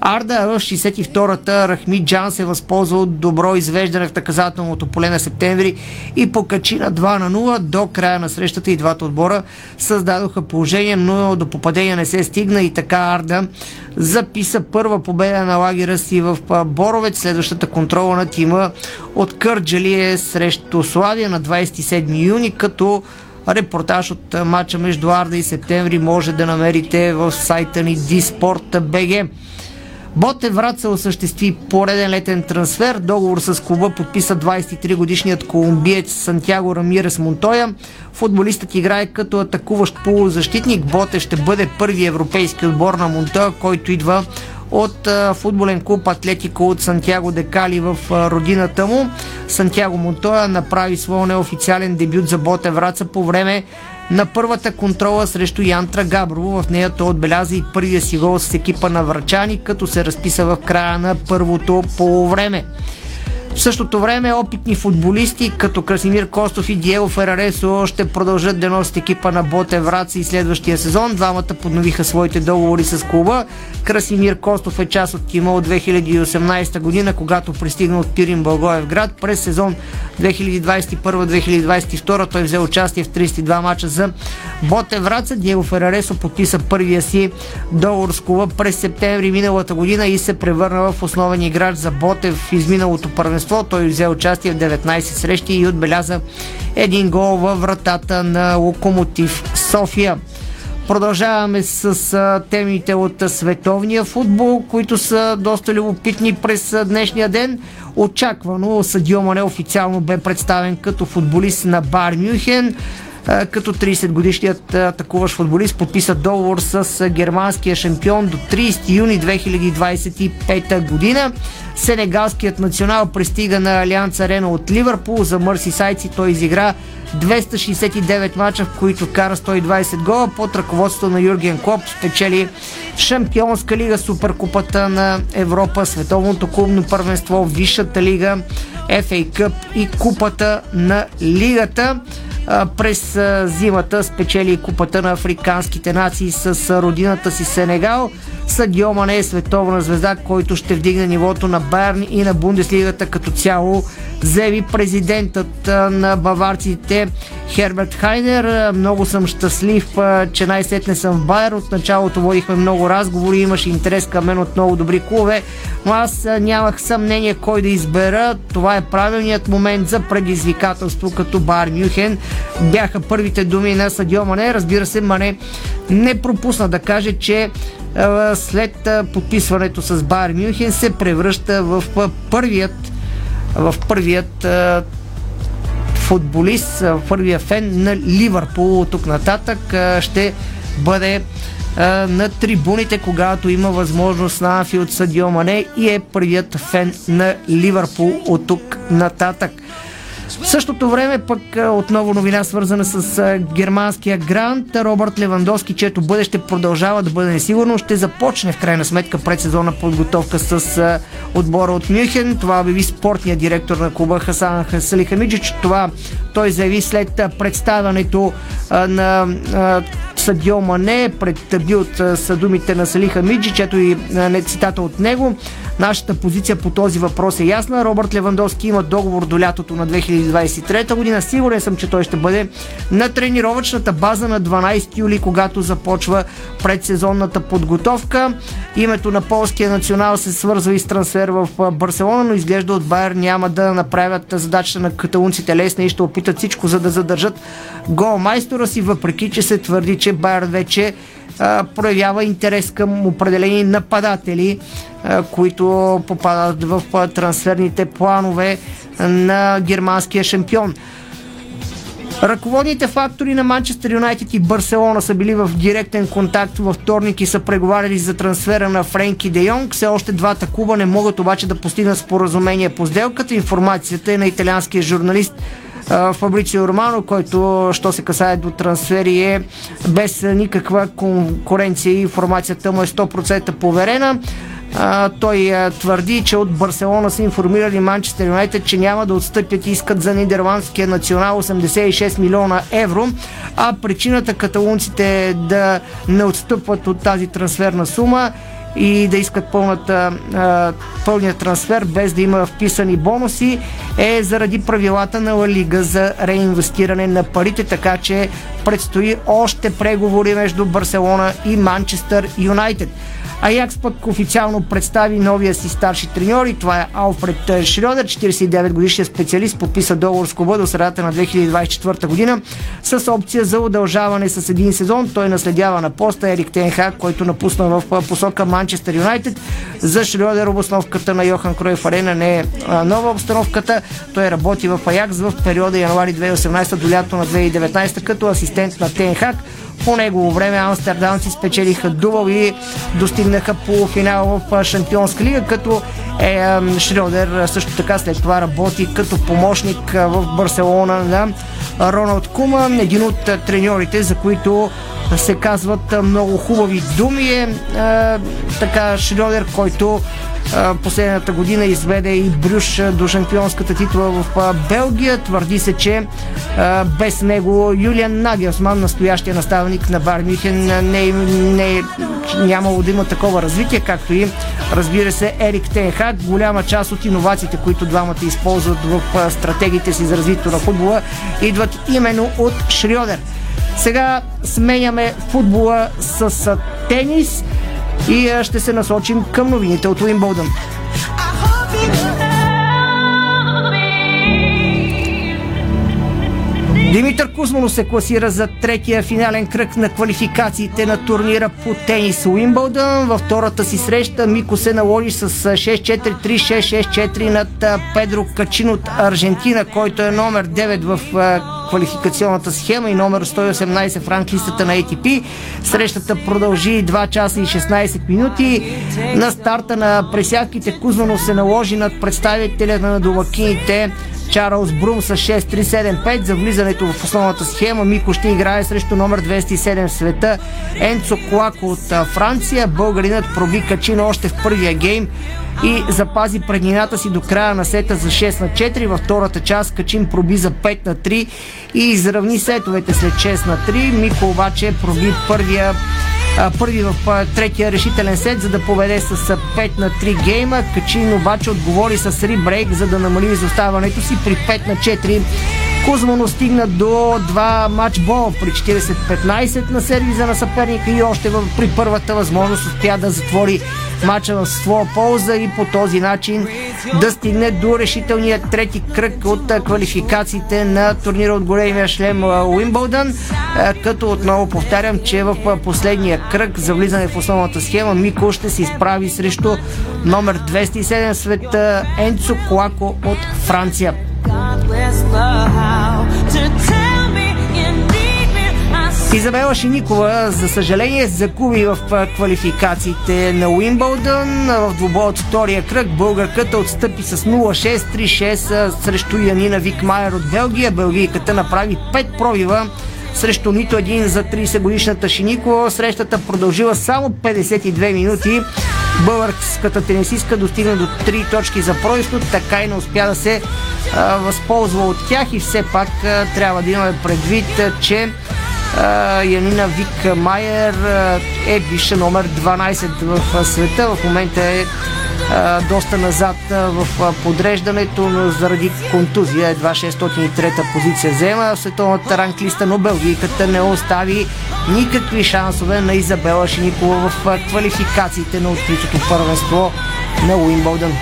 Арда. В 62-та Рахми Джан се възползва от добро извеждане в наказателното поле на септември и покачи на 2 на 0 до края на срещата и двата отбора създадоха положение, но до попадения не се стигна и така Арда записа първа победа на лагера си в Боровец. Следващата контрола на тима от Кърджали е срещу Славия на 27 юни, като репортаж от матча между Арда и Септември може да намерите в сайта ни disport.bg. Ботев Враца осъществи пореден летен трансфер. Договор с клуба подписа 23-годишният колумбиец Сантьяго Рамирес Монтоя. Футболистът играе като атакуващ полузащитник. Ботев ще бъде първи европейски отбор на Монтоя, който идва от футболен клуб Атлетико от Сантьяго Декали в родината му. Сантьяго Монтоя направи своя неофициален дебют за Боте Враца по време на първата контрола срещу Янтра Габрово. В нея той отбеляза и първия си гол с екипа на Врачани, като се разписа в края на първото полувреме. В същото време опитни футболисти като Красимир Костов и Диего Фераресо ще продължат да носят екипа на Боте Враца и следващия сезон. Двамата подновиха своите договори с клуба. Красимир Костов е част от тима от 2018 година, когато пристигна от Пирин Благоев град. През сезон 2021-2022 той взе участие в 32 мача за Боте Враца. Диего Фераресо подписа първия си договор с клуба през септември миналата година и се превърна в основен играч за Боте в изминалото първенство първенство. Той взе участие в 19 срещи и отбеляза един гол във вратата на Локомотив София. Продължаваме с темите от световния футбол, които са доста любопитни през днешния ден. Очаквано Садио Мане официално бе представен като футболист на Бар Мюнхен като 30 годишният атакуващ футболист подписа договор с германския шампион до 30 юни 2025 година. Сенегалският национал пристига на Алианс Арена от Ливърпул. За Мърси Сайци той изигра 269 мача, в които кара 120 гола под ръководството на Юрген Клоп. Спечели Шампионска лига, Суперкупата на Европа, Световното клубно първенство, Висшата лига, FA Cup и Купата на лигата през зимата спечели купата на африканските нации с родината си Сенегал. Садио Мане е световна звезда, който ще вдигне нивото на Байерн и на Бундеслигата като цяло, заяви президентът на баварците Херберт Хайнер. Много съм щастлив, че най-сетне съм в Байер. От началото водихме много разговори, имаше интерес към мен от много добри клубе, но аз нямах съмнение кой да избера. Това е правилният момент за предизвикателство като Байер Мюхен. Бяха първите думи на Садио Мане. Разбира се, Мане не пропусна да каже, че след подписването с Байер Мюнхен се превръща в първият в първият футболист, първия фен на Ливърпул тук нататък ще бъде на трибуните, когато има възможност на Анфилд Садио Мане и е първият фен на Ливърпул от тук нататък. В същото време пък отново новина свързана с германския грант. Робърт Левандовски, чето бъдеще продължава да бъде несигурно, ще започне в крайна сметка предсезонна подготовка с отбора от Мюнхен. Това обяви спортният директор на клуба Хасан Салихамиджич. Това той заяви след представянето на Садио Мане пред табилт са думите на Салиха Миджи, чето и не цитата от него. Нашата позиция по този въпрос е ясна. Робърт Левандовски има договор до лятото на 2023 година. Сигурен съм, че той ще бъде на тренировъчната база на 12 юли, когато започва предсезонната подготовка. Името на полския национал се свързва и с трансфер в Барселона, но изглежда от Байер няма да направят задачата на каталунците лесна и ще опитат всичко, за да задържат голмайстора си, въпреки че се твърди, че Байер вече проявява интерес към определени нападатели, които попадат в трансферните планове на германския шампион. Ръководните фактори на Манчестър Юнайтед и Барселона са били в директен контакт във вторник и са преговаряли за трансфера на Френки Де Йонг. Все още двата клуба не могат обаче да постигнат споразумение по сделката. Информацията е на италианския журналист Фабрицио Романо, който, що се касае до трансфери, е без никаква конкуренция и информацията му е 100% поверена. Той твърди, че от Барселона са информирали Манчестър Юнайтед, че няма да отстъпят и искат за нидерландския национал 86 милиона евро, а причината каталунците да не отстъпват от тази трансферна сума и да искат пълната, пълния трансфер без да има вписани бонуси е заради правилата на Ла Лига за реинвестиране на парите, така че предстои още преговори между Барселона и Манчестър Юнайтед. Аякс пък официално представи новия си старши треньор и това е Алфред Шрёдер, 49 годишния специалист, подписа договор с клуба до средата на 2024 година с опция за удължаване с един сезон. Той наследява на поста Ерик Тенхак, който напусна в посока Манчестър Юнайтед. За Шрёдер обосновката на Йохан Кройф Арена не е нова обстановката. Той работи в Аякс в периода януари 2018 до лято на 2019 като асистент на Тенхак. По негово време амстердамци спечелиха дубъл и достигнаха полуфинал в Шампионска лига, като е, Шрёдер също така след това работи като помощник в Барселона на Роналд Кума, един от треньорите, за които се казват много хубави думи е, е така Шрёдер, който последната година изведе и Брюш до шампионската титла в Белгия. Твърди се, че без него Юлиан Нагелсман, настоящия наставник на Бар Мюхен, не, не, нямало да има такова развитие, както и разбира се Ерик Тенхак. Голяма част от иновациите, които двамата използват в стратегиите си за развитието на футбола, идват именно от Шриодер. Сега сменяме футбола с тенис и ще се насочим към новините от Уимбълдън. Димитър Кузманов се класира за третия финален кръг на квалификациите на турнира по тенис Уимбълдън. Във втората си среща Мико се наложи с 6-4-3-6-6-4 над Педро Качин от Аржентина, който е номер 9 в квалификационната схема и номер 118 в ранглистата на ATP. Срещата продължи 2 часа и 16 минути. На старта на пресядките Кузманов се наложи над представителя на домакините Чарлз Брум с 6-3-7-5 за влизането в основната схема. Мико ще играе срещу номер 207 в света Енцо Клако от Франция. Българинът проби Качин още в първия гейм и запази преднината си до края на сета за 6 на 4. Във втората част Качин проби за 5 на 3 и изравни сетовете след 6 на 3. Мико обаче проби първия първи в третия решителен сет, за да поведе с 5 на 3 гейма. Качин обаче отговори с рибрейк, за да намали изоставането си при 5 на 4 Кузмано стигна до 2 матчбол при 40-15 на сервиза на съперника и още при първата възможност успя да затвори мача в своя полза и по този начин да стигне до решителния трети кръг от квалификациите на турнира от големия шлем Уимбълдън. Като отново повтарям, че в последния кръг за влизане в основната схема Мико ще се изправи срещу номер 207 света Енцо Клако от Франция. Изабела Шиникова, за съжаление, загуби в квалификациите на Уимбълдън. В двубой от втория кръг българката отстъпи с 0-6-3-6 срещу Янина Викмайер от Белгия. Белгийката направи 5 пробива срещу нито един за 30 годишната Шиникова. Срещата продължила само 52 минути. Българската тенисистка достигна до 3 точки за происход, така и не успя да се а, възползва от тях и все пак а, трябва да имаме предвид, а, че Янина Вик Майер е бивша номер 12 в света. В момента е доста назад в подреждането, но заради контузия едва 603-та позиция взема в световната ранглиста, но Белгийката не остави никакви шансове на Изабела Шиникова в квалификациите на откритото първенство на Уимбълдън.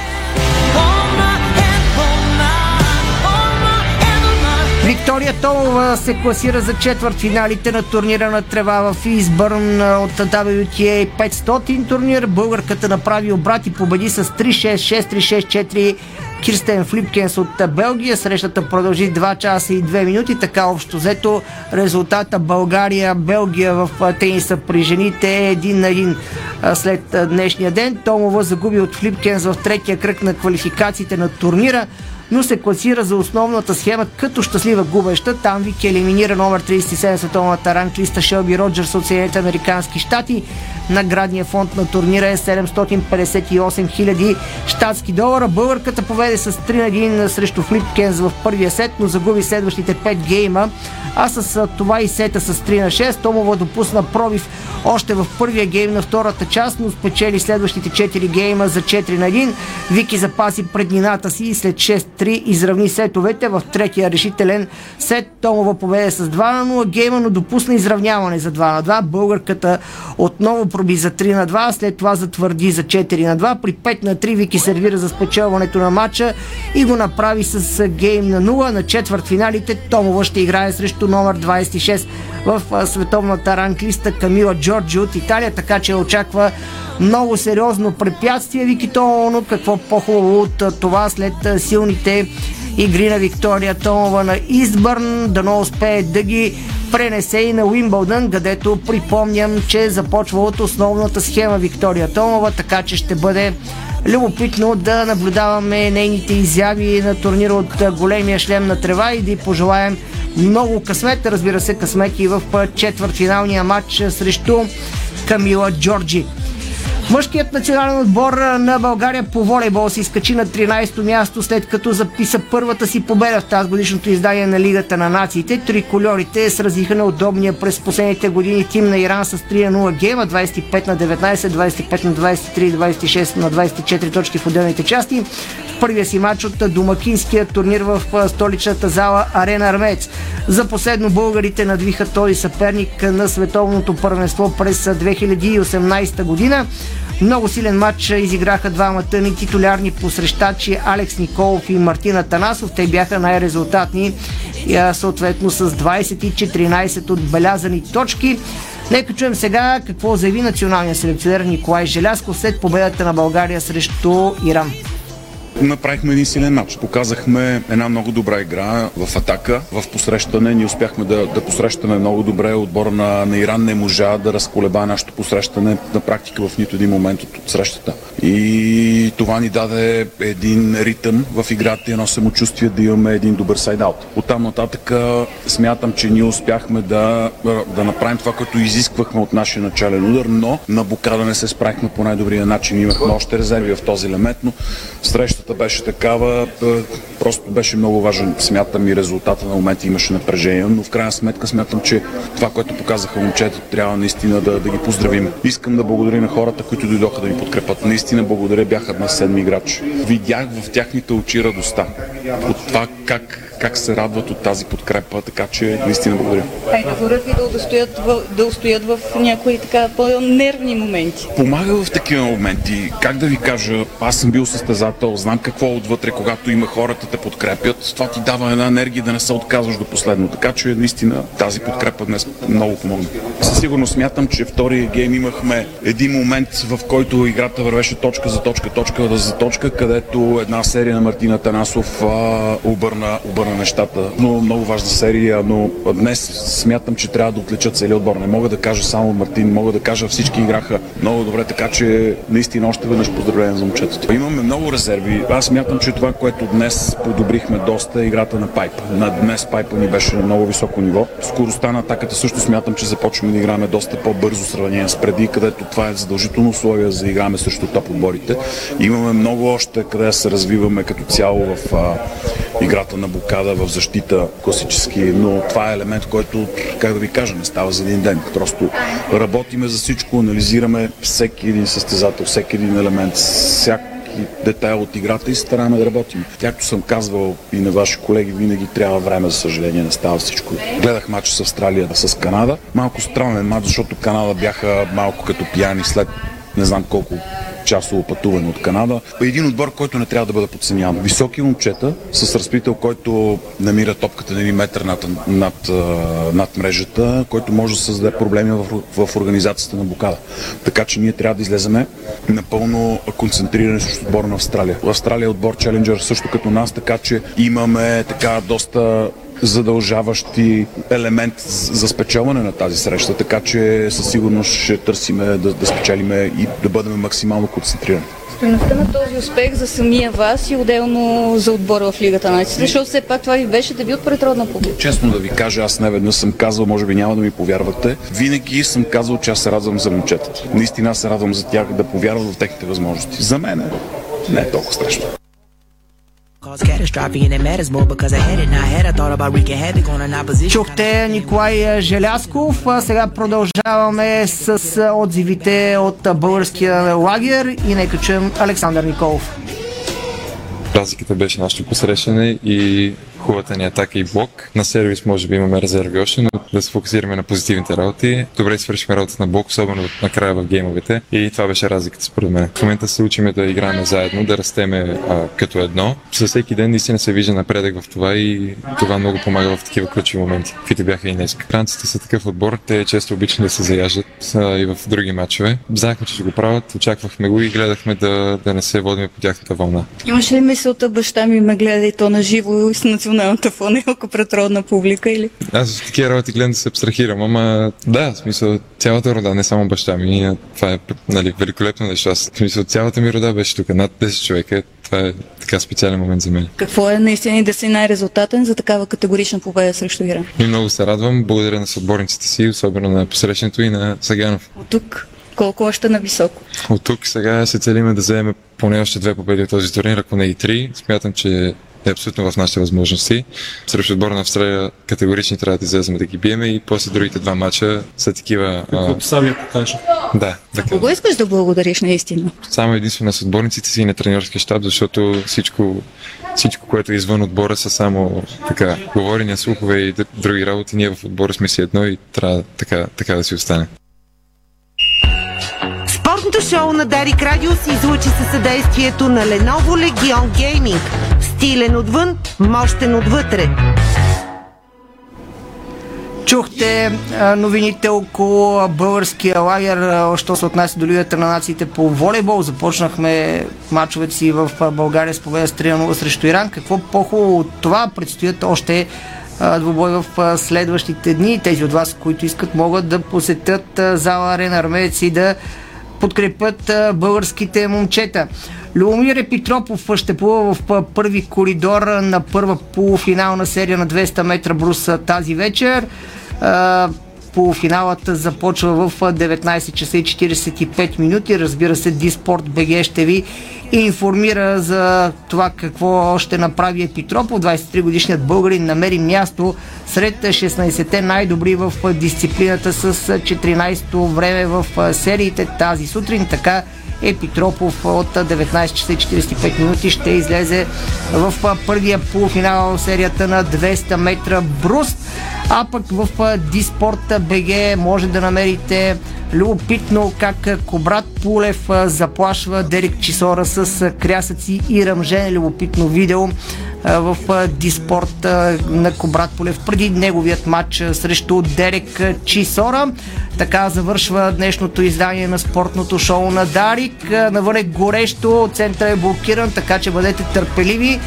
Виктория Томова се класира за четвърт финалите на турнира на трева в Избърн от WTA 500 турнир. Българката направи обрат и победи с 3-6, 6-3-6-4 Кирстен Флипкенс от Белгия. Срещата продължи 2 часа и 2 минути. Така общо взето резултата България-Белгия в тениса при жените е един на един след днешния ден. Томова загуби от Флипкенс в третия кръг на квалификациите на турнира но се класира за основната схема като щастлива губеща. Там Вики елиминира номер 37 световната ранглиста Шелби Роджерс от Съединените Американски щати. Наградния фонд на турнира е 758 000 щатски долара. Българката поведе с 3 на 1 срещу Флипкенс в първия сет, но загуби следващите 5 гейма. А с това и сета с 3 на 6 Томова допусна пробив още в първия гейм на втората част, но спечели следващите 4 гейма за 4 на 1. Вики запази преднината си и след 6-3 изравни сетовете в третия решителен сет. Томова поведе с 2 на 0 гейма, но допусна изравняване за 2 на 2. Българката отново проби за 3 на 2, след това затвърди за 4 на 2. При 5 на 3 Вики сервира за спечелването на матча и го направи с гейм на 0. На четвърт финалите Томова ще играе срещу номер 26 в световната ранглиста Камила Джорджи от Италия, така че очаква много сериозно препятствие. Вики Томова, какво по-хубаво от това след силните игри на Виктория Томова на Избърн, да не успее да ги пренесе и на Уимбълдън, където припомням, че започва от основната схема Виктория Томова, така че ще бъде любопитно да наблюдаваме нейните изяви на турнира от големия шлем на трева и да й пожелаем много късмет, разбира се, късмет и в четвъртфиналния матч срещу Камила Джорджи. Мъжкият национален отбор на България по волейбол се изкачи на 13-то място, след като записа първата си победа в тази годишното издание на Лигата на нациите. Трикольорите сразиха на удобния през последните години тим на Иран с 3 на 0 гейма, 25 на 19, 25 на 23, 26 на 24 точки в отделните части. В първия си матч от домакинския турнир в столичната зала Арена Армец. За последно българите надвиха този съперник на световното първенство през 2018 година. Много силен матч изиграха двамата ни титулярни посрещачи Алекс Николов и Мартина Танасов. Те бяха най-резултатни съответно с 20 и 14 отбелязани точки. Нека чуем сега какво заяви националният селекционер Николай Желясков след победата на България срещу Иран. Направихме един силен матч. Показахме една много добра игра в атака, в посрещане. Ние успяхме да, да посрещаме много добре. Отбора на, на Иран не можа да разколеба нашето посрещане на практика в нито един момент от, от срещата. И това ни даде един ритъм в играта и едно самочувствие да имаме един добър сайдаут. От там нататък смятам, че ние успяхме да, да направим това, което изисквахме от нашия начален удар, но на блокада не се справихме по най-добрия начин. Имахме още резерви в този елемент, но срещата срещата беше такава, просто беше много важен, смятам и резултата на момента имаше напрежение, но в крайна сметка смятам, че това, което показаха момчета, трябва наистина да, да ги поздравим. Искам да благодаря на хората, които дойдоха да ми подкрепят. Наистина благодаря, бяха днес седми играч. Видях в тяхните очи радостта от това как как се радват от тази подкрепа, така че наистина благодаря. А и говорят ли да устоят, в, да устоят в някои така по-нервни моменти? Помага в такива моменти. Как да ви кажа, аз съм бил състезател, знам какво е отвътре, когато има хората те подкрепят. Това ти дава една енергия да не се отказваш до последно. Така че наистина тази подкрепа днес много помогна. Със сигурност смятам, че втория гейм имахме един момент, в който играта вървеше точка за точка, точка за точка, където една серия на Мартина Танасов а, обърна, обърна нещата. Но много важна серия, но днес смятам, че трябва да отличат целият отбор. Не мога да кажа само Мартин, мога да кажа всички играха много добре, така че наистина още веднъж поздравление за момчетата. Имаме много резерви. Аз смятам, че това, което днес подобрихме доста е играта на пайпа. На днес пайпа ни беше на много високо ниво. Скоростта на атаката също смятам, че започваме да играме доста по-бързо сравнение с преди, където това е задължително условие за да играме срещу топ отборите. Имаме много още къде се развиваме като цяло в играта на блокада, в защита класически, но това е елемент, който, как да ви кажа, не става за един ден. Просто работиме за всичко, анализираме всеки един състезател, всеки един елемент, всяк детайл от играта и стараме да работим. Както съм казвал и на ваши колеги, винаги трябва време, за съжаление, не става всичко. Гледах матч с Австралия с Канада. Малко странен матч, защото Канада бяха малко като пияни след не знам колко часово пътуване от Канада. Един отбор, който не трябва да бъде подценяван. Високи момчета с разпител, който намира топката на един метър над, над, над мрежата, който може да създаде проблеми в, в организацията на блокада. Така че ние трябва да излеземе напълно концентрирани с отбора на Австралия. Австралия е отбор Челенджер също като нас, така че имаме така доста задължаващи елемент за спечелване на тази среща, така че със сигурност ще търсиме да, да спечелиме и да бъдем максимално концентрирани. Стоеността на този успех за самия вас и отделно за отбора в Лигата на защото все пак това ви беше дебют пред родна публика. Честно да ви кажа, аз не веднъж съм казал, може би няма да ми повярвате, винаги съм казал, че аз се радвам за момчетата. Наистина се радвам за тях да повярват в техните възможности. За мен не е толкова страшно. Чухте Николай Желясков. Сега продължаваме с отзивите от българския лагер и нека чуем Александър Николов. Разликата беше нашето посрещане и хубавата ни атака и блок. На сервис може би имаме резерви още, но да се фокусираме на позитивните работи. Добре свършихме работата на блок, особено накрая в геймовете и това беше разликата според мен. В момента се учиме да играем заедно, да растеме а, като едно. Със всеки ден наистина се вижда напредък в това и това много помага в такива ключови моменти, каквито бяха и днес. Франците са такъв отбор, те често обичат да се заяждат а, и в други матчове. Знаехме, че ще го правят, очаквахме го и гледахме да, да не се водим по тяхната вълна. Имаше ли мисълта баща ми ме гледа и то на живо с националната фона, ако пред родна публика или? Аз в такива работи силен да се абстрахирам, ама да, в смисъл, цялата рода, не само баща ми, това е нали, великолепно нещо. Аз, в смисъл, цялата ми рода беше тук, над 10 човека. Това е така специален момент за мен. Какво е наистина да си най-резултатен за такава категорична победа срещу Иран? И много се радвам, благодаря на съотборниците си, особено на посрещането и на Саганов. От тук колко още на високо? От тук сега се целиме да вземем поне още две победи от този турнир, ако не и три. Смятам, че е абсолютно в нашите възможности. Срещу отбора на Австралия категорични трябва да излезем да ги биеме и после другите два мача са такива... Каквото Савия покаже. Да, така. Кого искаш да благодариш наистина? Само единствено на съотборниците си и на треньорския щаб, защото всичко, всичко, което е извън отбора са само така, говорения, слухове и други работи. Ние в отбора сме си едно и трябва така, така да си остане. Спортното шоу на Дарик Радио се излучи със съдействието на Lenovo Legion Gaming. Стилен отвън, мощен отвътре. Чухте новините около българския лагер, що се отнася до Лигата на нациите по волейбол. Започнахме мачовете си в България с победа с 3-0 срещу Иран. Какво по-хубаво от това? Предстоят още двубой в следващите дни. Тези от вас, които искат, могат да посетят зала Арена Армеец и да подкрепят българските момчета. Любомир Епитропов ще плува в първи коридор на първа полуфинална серия на 200 метра брус тази вечер. Полуфиналът започва в 19 часа и 45 минути. Разбира се, Диспорт БГ ще ви информира за това какво ще направи Епитропов. 23 годишният българин намери място сред 16-те най-добри в дисциплината с 14-то време в сериите тази сутрин. Така Епитропов от 19 часа и 45 минути ще излезе в първия полуфинал серията на 200 метра бруст. А пък в Диспорт БГ може да намерите любопитно как Кобрат Пулев заплашва Дерек Чисора с крясъци и ръмжене. Любопитно видео в Диспорт на Кобрат Полев преди неговият матч срещу Дерек Чисора. Така завършва днешното издание на спортното шоу на Дарик. Навън е горещо, център е блокиран, така че бъдете търпеливи,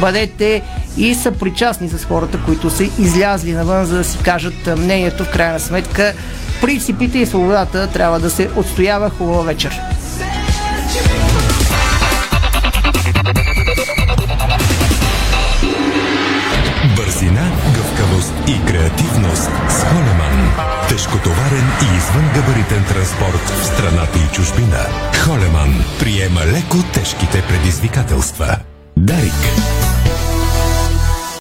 бъдете и са причастни с хората, които са излязли навън, за да си кажат мнението. В крайна сметка, принципите и свободата трябва да се отстоява. Хубава вечер! Бързина, гъвкавост и креативност с. Тежкотоварен и извънгабаритен транспорт в страната и чужбина. Холеман приема леко тежките предизвикателства. Дарик.